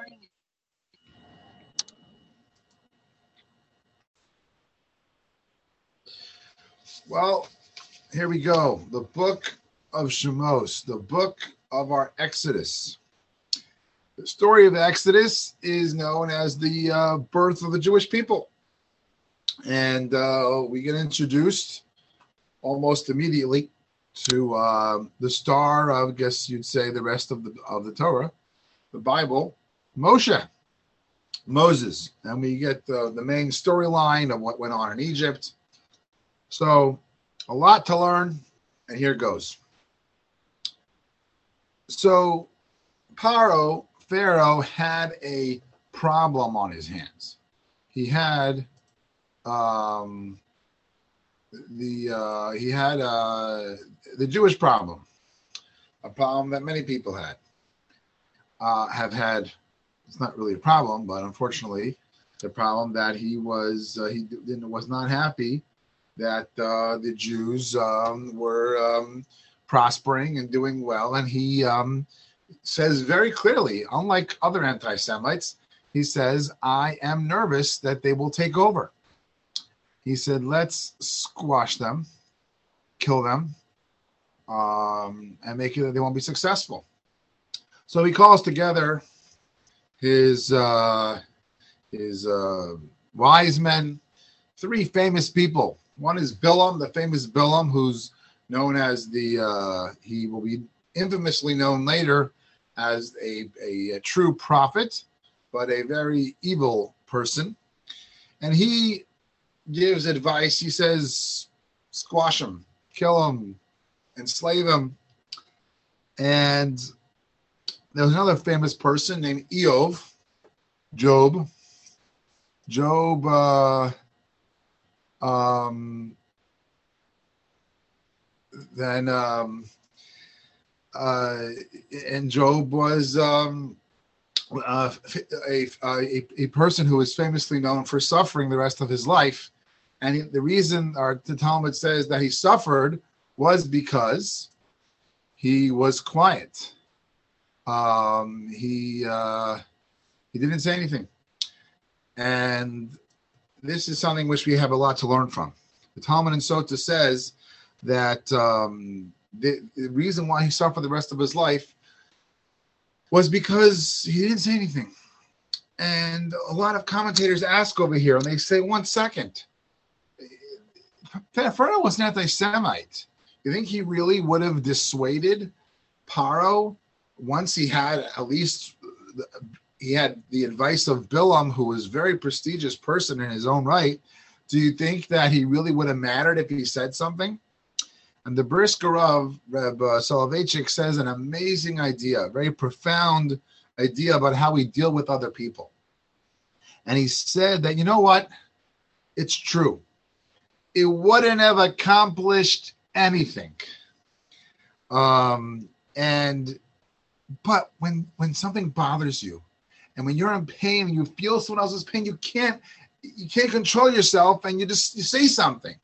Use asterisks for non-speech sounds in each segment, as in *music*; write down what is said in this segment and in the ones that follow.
morning. Well, here we go. The book of Shemos, the book of our Exodus. The story of Exodus is known as the uh, birth of the Jewish people. And uh, we get introduced almost immediately to uh, the star of, I guess you'd say, the rest of the of the Torah, the Bible, Moshe, Moses, and we get the, the main storyline of what went on in Egypt. So, a lot to learn, and here goes. So, Paro, Pharaoh, had a problem on his hands. He had um, the uh, he had uh, the Jewish problem, a problem that many people had uh, have had. It's not really a problem, but unfortunately, the problem that he was uh, he didn't was not happy that uh, the Jews um, were um, prospering and doing well, and he um, says very clearly, unlike other anti-Semites, he says, "I am nervous that they will take over." He said, "Let's squash them, kill them, um, and make it that they won't be successful." So he calls together his uh, his uh, wise men, three famous people. One is Bilam, the famous Bilam, who's known as the uh, he will be infamously known later as a, a, a true prophet, but a very evil person. And he gives advice. He says, squash him, kill him, enslave him. And there was another famous person named Iyov, Job. Job, uh, um, then, um, uh, and Job was um, uh, a, a, a person who was famously known for suffering the rest of his life. And he, the reason our the Talmud says that he suffered was because he was quiet. Um, he uh, he didn't say anything, and this is something which we have a lot to learn from. The Talmud and Sota says that um, the, the reason why he suffered the rest of his life was because he didn't say anything. And a lot of commentators ask over here, and they say, one second, Pharaoh was an anti-Semite. You think he really would have dissuaded Paro once he had at least he had the advice of Bilam, who was a very prestigious person in his own right. Do you think that he really would have mattered if he said something? And the Brisker of Reb uh, Soloveitchik says an amazing idea, very profound idea about how we deal with other people. And he said that, you know what? It's true. It wouldn't have accomplished anything. Um, and but when when something bothers you and when you're in pain and you feel someone else's pain, you can't you can't control yourself and you just you say something.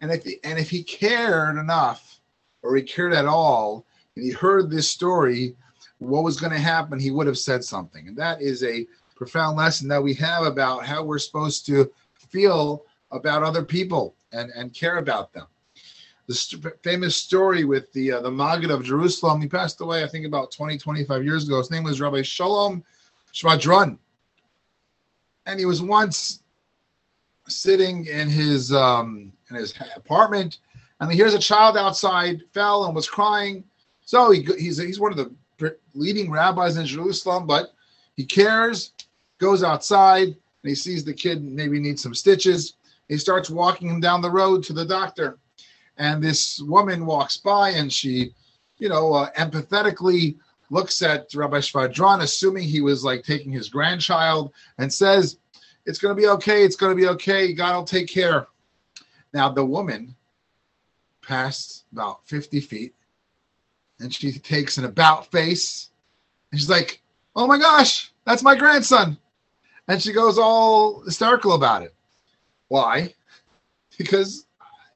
And if he, and if he cared enough or he cared at all and he heard this story, what was going to happen, he would have said something. And that is a profound lesson that we have about how we're supposed to feel about other people and, and care about them. The st- famous story with the uh, the Maggid of Jerusalem, he passed away, I think, about 20, 25 years ago. His name was Rabbi Shalom Shvadron. And he was once sitting in his um, in his apartment, and he hears a child outside fell and was crying. So he, he's he's one of the leading rabbis in Jerusalem, but he cares, goes outside, and he sees the kid maybe needs some stitches. He starts walking him down the road to the doctor, and this woman walks by, and she, you know, uh, empathetically looks at Rabbi Shvadron, assuming he was like taking his grandchild, and says, It's going to be okay. It's going to be okay. God will take care. Now, the woman passed about 50 feet and she takes an about face and she's like, Oh my gosh, that's my grandson. And she goes all hysterical about it. Why? Because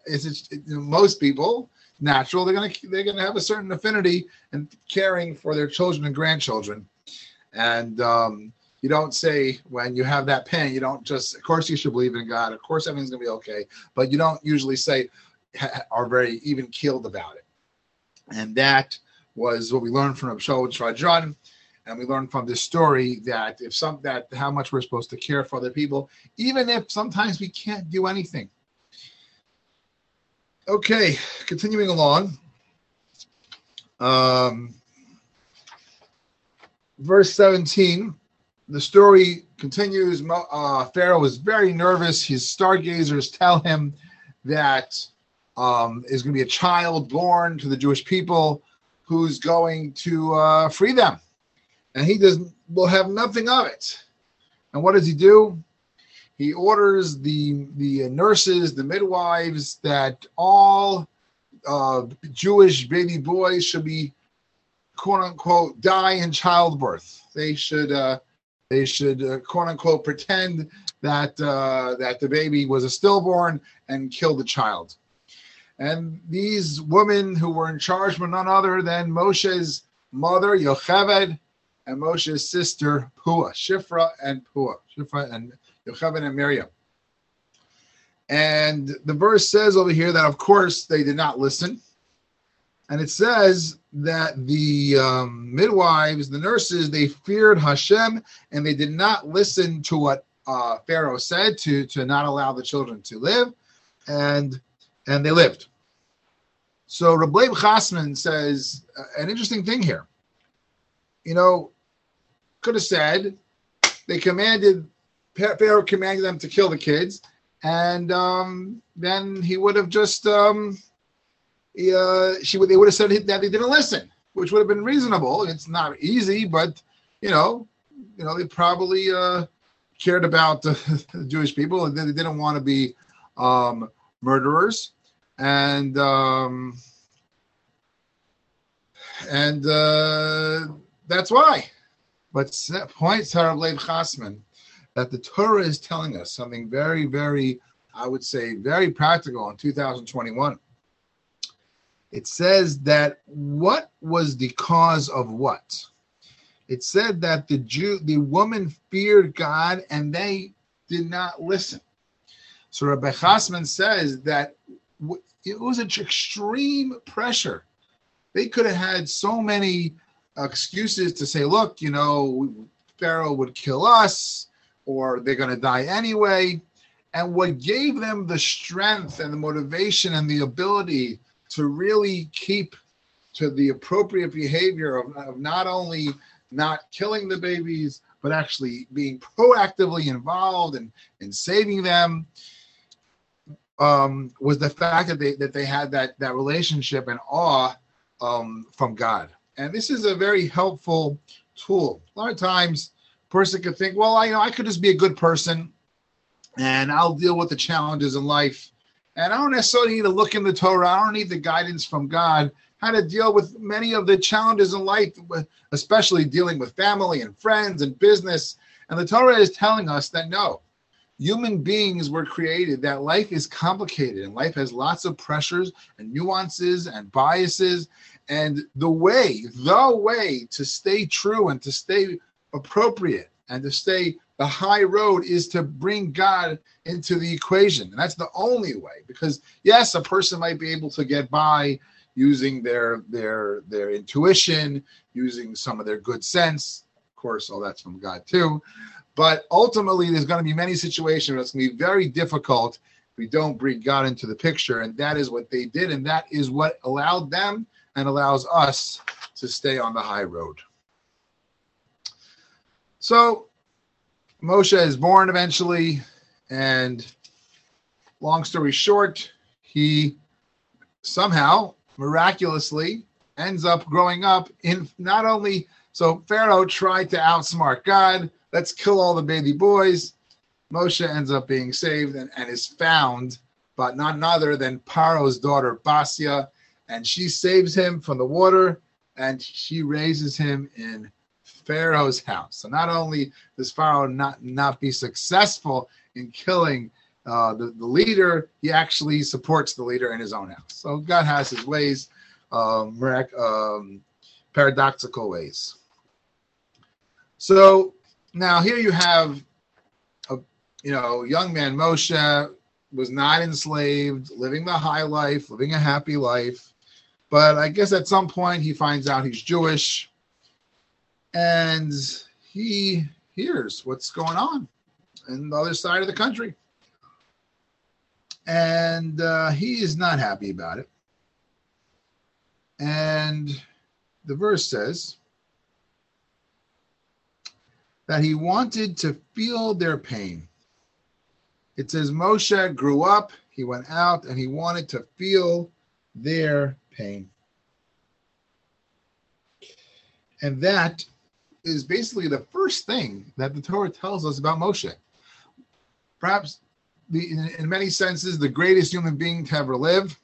it's, it, most people natural. They're gonna they're gonna have a certain affinity and caring for their children and grandchildren, And um, you don't say when you have that pain, you don't just, of course, you should believe in God. Of course, everything's going to be okay. But you don't usually say, are very even keeled about it. And that was what we learned from Shalom Shvadron. And we learned from this story that if some that how much we're supposed to care for other people, even if sometimes we can't do anything. Okay, continuing along. Um, verse 17, the story continues. Uh, Pharaoh is very nervous. His stargazers tell him that um, is going to be a child born to the Jewish people who's going to uh, free them. And he does will have nothing of it. And what does he do? He orders the the nurses, the midwives, that all uh, Jewish baby boys should be quote unquote die in childbirth. They should uh, they should uh, quote unquote pretend that uh, that the baby was a stillborn and kill the child. And these women who were in charge were none other than Moshe's mother Yocheved and Moshe's sister Pua, Shifra and Pua, Shifra and Yocheved and Miriam. And the verse says over here that, of course, they did not listen. And it says that the um, midwives, the nurses, they feared Hashem and they did not listen to what uh, Pharaoh said to, to not allow the children to live. And and they lived. So Reb Leib Chasman says uh, an interesting thing here. You know, could have said they commanded Pharaoh commanded them to kill the kids, and um, then he would have just um, he, uh, she would they would have said that they didn't listen, which would have been reasonable. It's not easy, but you know, you know they probably uh, cared about the *laughs* Jewish people and they didn't want to be um, murderers and um, and uh, that's why. But points Harav Chasman that the Torah is telling us something very, very, I would say, very practical in 2021. It says that what was the cause of what? It said that the Jew, the woman feared God and they did not listen. So Rabbi Chasman says that it was an extreme pressure. They could have had so many excuses to say, look, you know, Pharaoh would kill us, or they're going to die anyway. And what gave them the strength and the motivation and the ability to really keep to the appropriate behavior of, of not only not killing the babies, but actually being proactively involved and in saving them um, was the fact that they that they had that that relationship and awe um, from God. And this is a very helpful tool. A lot of times, person could think, well, I you know I could just be a good person, and I'll deal with the challenges in life, and I don't necessarily need to look in the Torah. I don't need the guidance from God how to deal with many of the challenges in life, especially dealing with family and friends and business. And the Torah is telling us that no, human beings were created that life is complicated and life has lots of pressures and nuances and biases and the way the way to stay true and to stay appropriate and to stay the high road is to bring god into the equation and that's the only way because yes a person might be able to get by using their their their intuition using some of their good sense of course all that's from god too but ultimately, there's going to be many situations where it's going to be very difficult if we don't bring God into the picture. And that is what they did. And that is what allowed them and allows us to stay on the high road. So Moshe is born eventually. And long story short, he somehow miraculously ends up growing up in not only so Pharaoh tried to outsmart God, let's kill all the baby boys. Moshe ends up being saved and, and is found, but none other than Paro's daughter Basia, and she saves him from the water and she raises him in Pharaoh's house. So not only does Pharaoh not, not be successful in killing uh, the, the leader, he actually supports the leader in his own house. So God has his ways, um, um, paradoxical ways. So now here you have a you know young man Moshe was not enslaved, living the high life, living a happy life. But I guess at some point he finds out he's Jewish and he hears what's going on in the other side of the country. And uh, he is not happy about it. And the verse says that he wanted to feel their pain. It says Moshe grew up, he went out, and he wanted to feel their pain. And that is basically the first thing that the Torah tells us about Moshe. Perhaps the, in, in many senses, the greatest human being to ever live,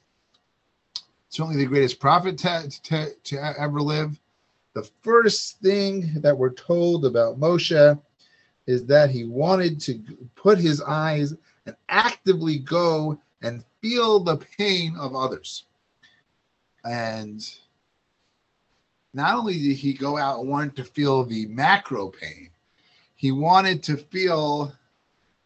certainly the greatest prophet to, to, to ever live. The first thing that we're told about Moshe is that he wanted to put his eyes and actively go and feel the pain of others. And not only did he go out and wanted to feel the macro pain, he wanted to feel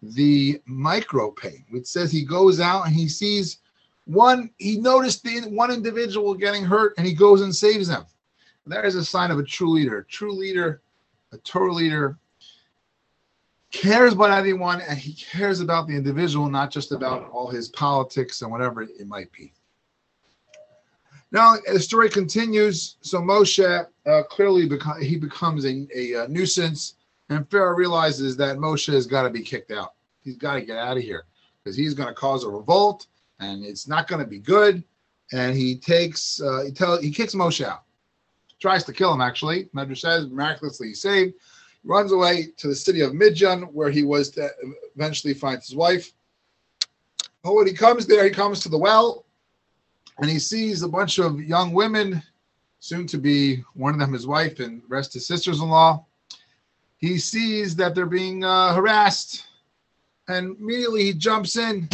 the micro pain. which says he goes out and he sees one, he noticed the one individual getting hurt and he goes and saves them. That is a sign of a true leader. A true leader, a Torah leader, cares about everyone and he cares about the individual, not just about all his politics and whatever it might be. Now the story continues. So Moshe uh, clearly he becomes a, a, a, nuisance, and Pharaoh realizes that Moshe has got to be kicked out. He's got to get out of here because he's going to cause a revolt, and it's not going to be good. And he takes uh, he tell he kicks Moshe out, tries to kill him. Actually, Medrash says miraculously he's saved. Runs away to the city of Midian, where he was to eventually finds his wife. But when he comes there, he comes to the well and he sees a bunch of young women, soon to be one of them his wife and rest his sisters-in-law. He sees that they're being uh, harassed, and immediately he jumps in.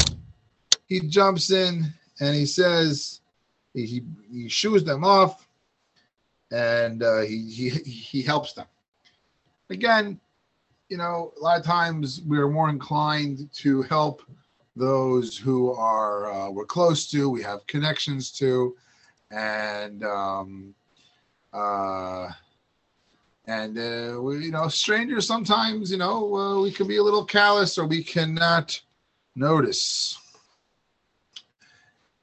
He jumps in and he says, he he, he shoos them off, and uh, he he he helps them. Again, you know, a lot of times we're more inclined to help those who are uh, we're close to, we have connections to, and um, uh, and uh, we, you know, strangers sometimes, you know, uh, we can be a little callous or we cannot notice,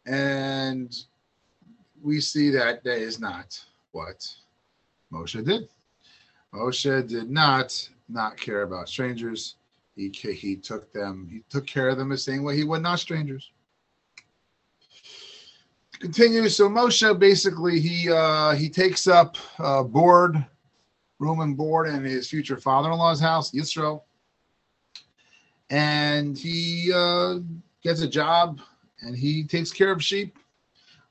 and we see that that is not what Moshe did. Moshe did not not care about strangers he he took them. He took care of them the same way he would not strangers. Continues. So Moshe basically he uh, he takes up uh, board, room and board in his future father-in-law's house, Yisro, and he uh, gets a job and he takes care of sheep,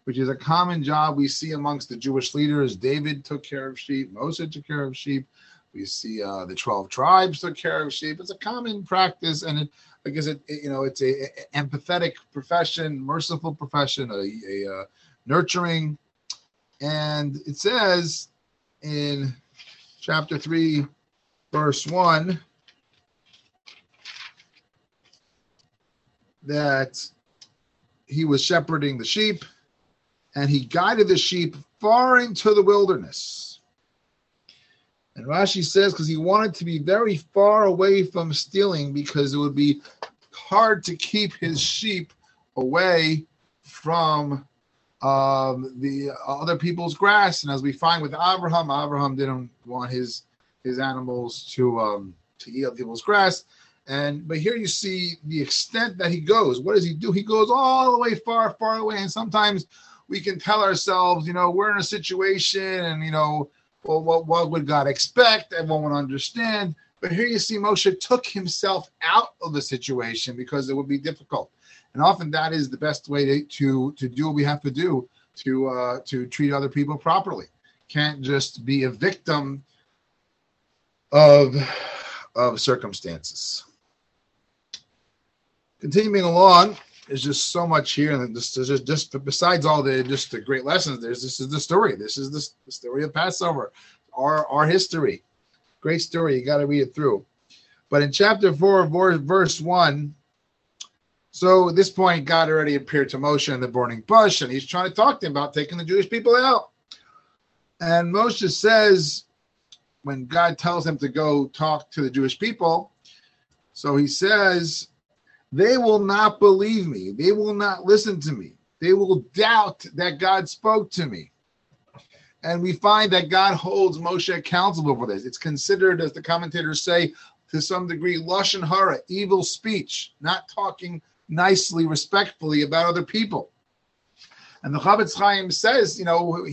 which is a common job we see amongst the Jewish leaders. David took care of sheep. Moshe took care of sheep. We see uh, the 12 tribes took care of sheep. It's a common practice, and it, I guess it, it you know, it's a, a, empathetic profession, merciful profession, a, a, a nurturing. And it says in chapter 3, verse 1, that he was shepherding the sheep and he guided the sheep far into the wilderness and Rashi says because he wanted to be very far away from stealing because it would be hard to keep his sheep away from um, the other people's grass. And as we find with Abraham, Abraham didn't want his his animals to um, to eat other people's grass. And but here you see the extent that he goes. What does he do? He goes all the way far, far away. And sometimes we can tell ourselves, you know, we're in a situation and you know well, what, what would God expect? Everyone would understand. But here you see Moshe took himself out of the situation because it would be difficult. And often that is the best way to, to, to do what we have to do to, uh, to treat other people properly. Can't just be a victim of, of circumstances. Continuing along, there's just so much here, and just, just, just besides all the just the great lessons, there's this is the story. This is the, the story of Passover, our our history, Great story. You got to read it through. But in chapter 4, verse 1, so at this point, God already appeared to Moshe in the burning bush, and he's trying to talk to him about taking the Jewish people out. And Moshe says, when God tells him to go talk to the Jewish people, so he says, they will not believe me. They will not listen to me. They will doubt that God spoke to me. And we find that God holds Moshe accountable for this. It's considered, as the commentators say, to some degree, lashon hara, evil speech, not talking nicely, respectfully about other people. And the Chofetz Chaim says, you know,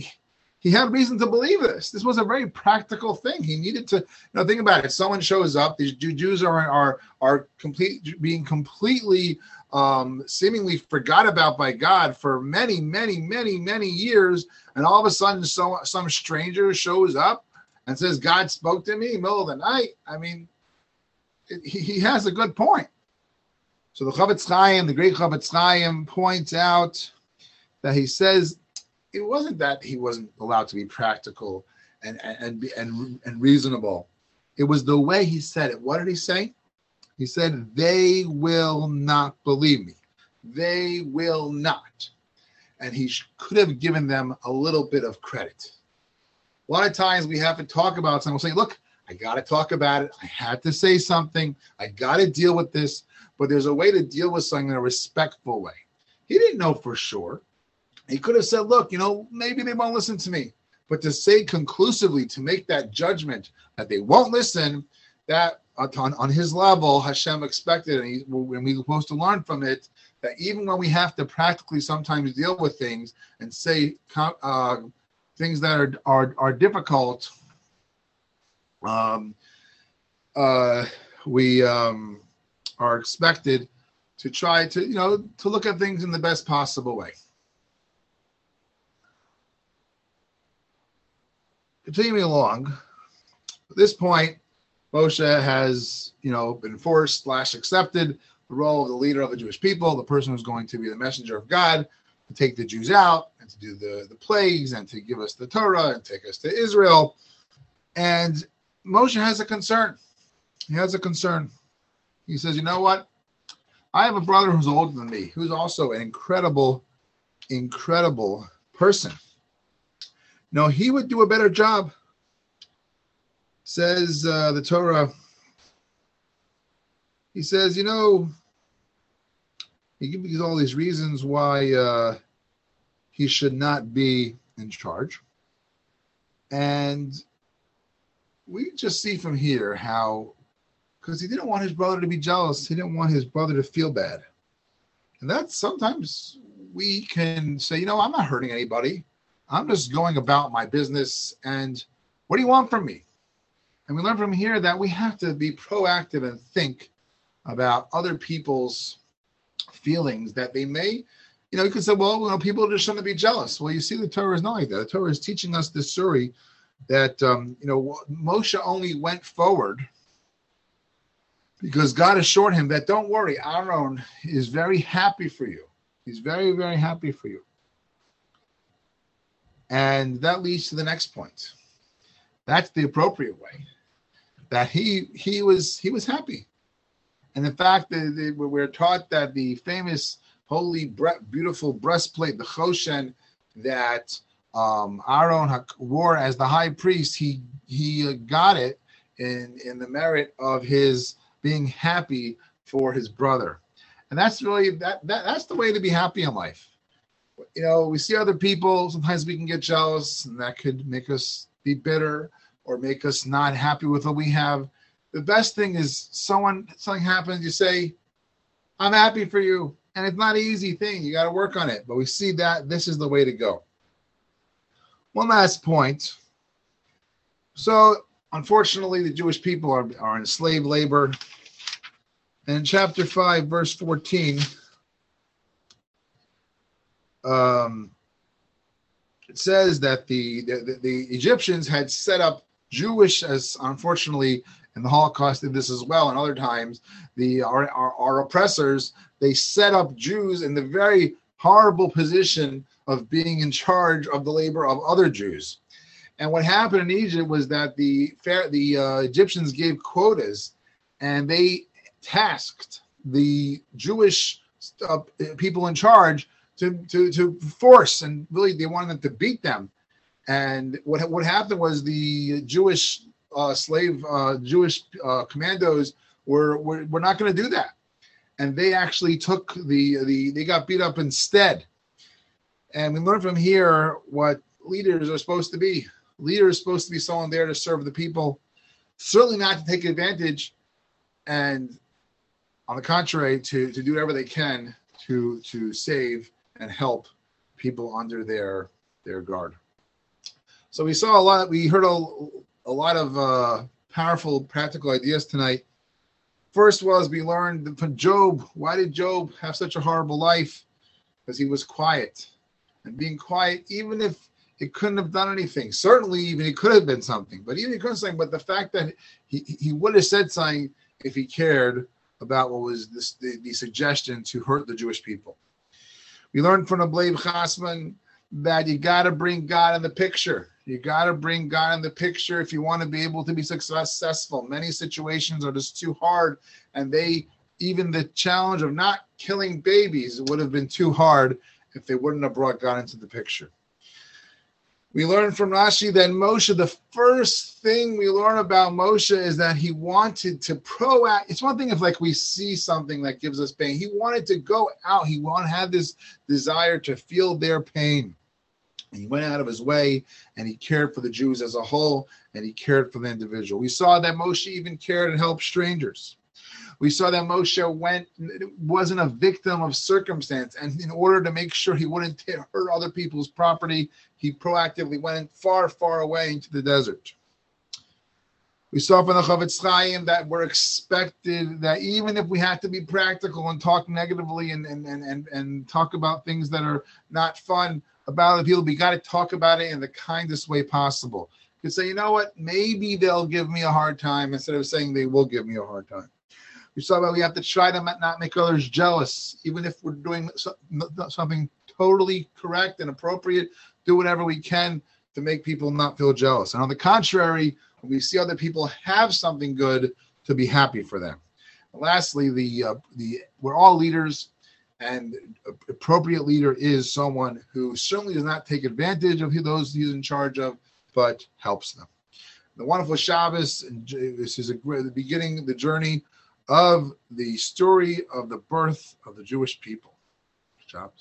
he had reason to believe this. This was a very practical thing. He needed to, you know, think about it. Someone shows up. These Jews are are are complete being completely, um, seemingly forgot about by God for many, many, many, many years, and all of a sudden, so some stranger shows up and says, "God spoke to me middle of the night." I mean, it, he, he has a good point. So the Chofetz Chaim, the great Chofetz Chaim, points out that he says it wasn't that he wasn't allowed to be practical and and and and reasonable. It was the way he said it. What did he say? He said, "They will not believe me. They will not." And he could have given them a little bit of credit. A lot of times we have to talk about something. We'll say, "Look, I got to talk about it. I had to say something. I got to deal with this." But there's a way to deal with something in a respectful way. He didn't know for sure. He could have said, look, you know, maybe they won't listen to me. But to say conclusively, to make that judgment that they won't listen, that on, on his level, Hashem expected, and, he, and we're supposed to learn from it, that even when we have to practically sometimes deal with things and say uh, things that are, are, are difficult, um, uh, we um, are expected to try to, you know, to look at things in the best possible way. Continuing along, at this point, Moshe has, you know, been forced slash accepted the role of the leader of the Jewish people, the person who's going to be the messenger of God to take the Jews out and to do the, the plagues and to give us the Torah and take us to Israel. And Moshe has a concern. He has a concern. He says, you know what? I have a brother who's older than me, who's also an incredible, incredible person. No, he would do a better job. Says uh, the Torah. He says, you know, he gives all these reasons why uh, he should not be in charge. And we just see from here how, because he didn't want his brother to be jealous, he didn't want his brother to feel bad. And that's sometimes we can say, you know, I'm not hurting anybody. I'm just going about my business. And what do you want from me? And we learn from here that we have to be proactive and think about other people's feelings that they may, you know, you could say, well, you know, people just shouldn't be jealous. Well, you see, the Torah is not like that. The Torah is teaching us this story that, um, you know, Moshe only went forward because God assured him that don't worry, Aaron is very happy for you. He's very, very happy for you. And that leads to the next point. That's the appropriate way. That he he was he was happy. And in fact, the, the, we're taught that the famous holy beautiful breastplate, the choshen, that um, Aaron wore as the high priest, he he got it in in the merit of his being happy for his brother, and that's really that, that that's the way to be happy in life you know, we see other people. Sometimes we can get jealous, and that could make us be bitter or make us not happy with what we have. The best thing is someone something happens, you say, "I'm happy for you," and it's not an easy thing. You got to work on it. But we see that this is the way to go. One last point. So, unfortunately, the Jewish people are, are in slave labor. And in chapter 5, verse 14, um, it says that the, the, the Egyptians had set up Jewish, as unfortunately in the Holocaust did this as well, and other times the our, our, our oppressors they set up Jews in the very horrible position of being in charge of the labor of other Jews. And what happened in Egypt was that the the uh, Egyptians gave quotas, and they tasked the Jewish uh, people in charge to, to to force and really they wanted them to beat them. And what what happened was the Jewish uh, slave uh, Jewish uh, commandos were were, were not going to do that, and they actually took the the they got beat up instead. And we learn from here what leaders are supposed to be. Leader is supposed to be someone there to serve the people, certainly not to take advantage, and on the contrary, to to do whatever they can to to save and help people under their their guard. So we saw a lot. We heard a, a lot of uh, powerful practical ideas tonight. First was we learned from Job. Why did Job have such a horrible life? Because he was quiet, and being quiet, even if it couldn't have done anything. Certainly, even it could have been something, but even he couldn't say. But the fact that he he would have said something if he cared about what was this, the, the suggestion to hurt the Jewish people. We learned from the Leib Chasman that you got to bring God in the picture. You got to bring God in the picture if you want to be able to be successful. Many situations are just too hard, and they even the challenge of not killing babies would have been too hard if they wouldn't have brought God into the picture. We learn from Rashi that Moshe, the first thing we learn about Moshe is that he wanted to proact. It's one thing if like we see something that gives us pain. He wanted to go out. He wanted have this desire to feel their pain. And he went out of his way and he cared for the Jews as a whole and he cared for the individual. We saw that Moshe even cared and helped strangers. We saw that Moshe went wasn't a victim of circumstance, and in order to make sure he wouldn't hurt other people's property, he proactively went far, far away into the desert. We saw from the Chofetz Chaim that we're expected that even if we have to be practical and talk negatively and and and and talk about things that are not fun about other people, we got to talk about it in the kindest way possible. Could say, you know what, maybe they'll give me a hard time instead of saying they will give me a hard time. We saw that we have to try to not make others jealous, even if we're doing something totally correct and appropriate. Do whatever we can to make people not feel jealous. And on the contrary, when we see other people have something good, to be happy for them. And lastly, the uh, the we're all leaders, and appropriate leader is someone who certainly does not take advantage of those he's in charge of, but helps them. The wonderful Shabbos, and this is a, the beginning, of the journey of the story of the birth of the Jewish people. Shabbos.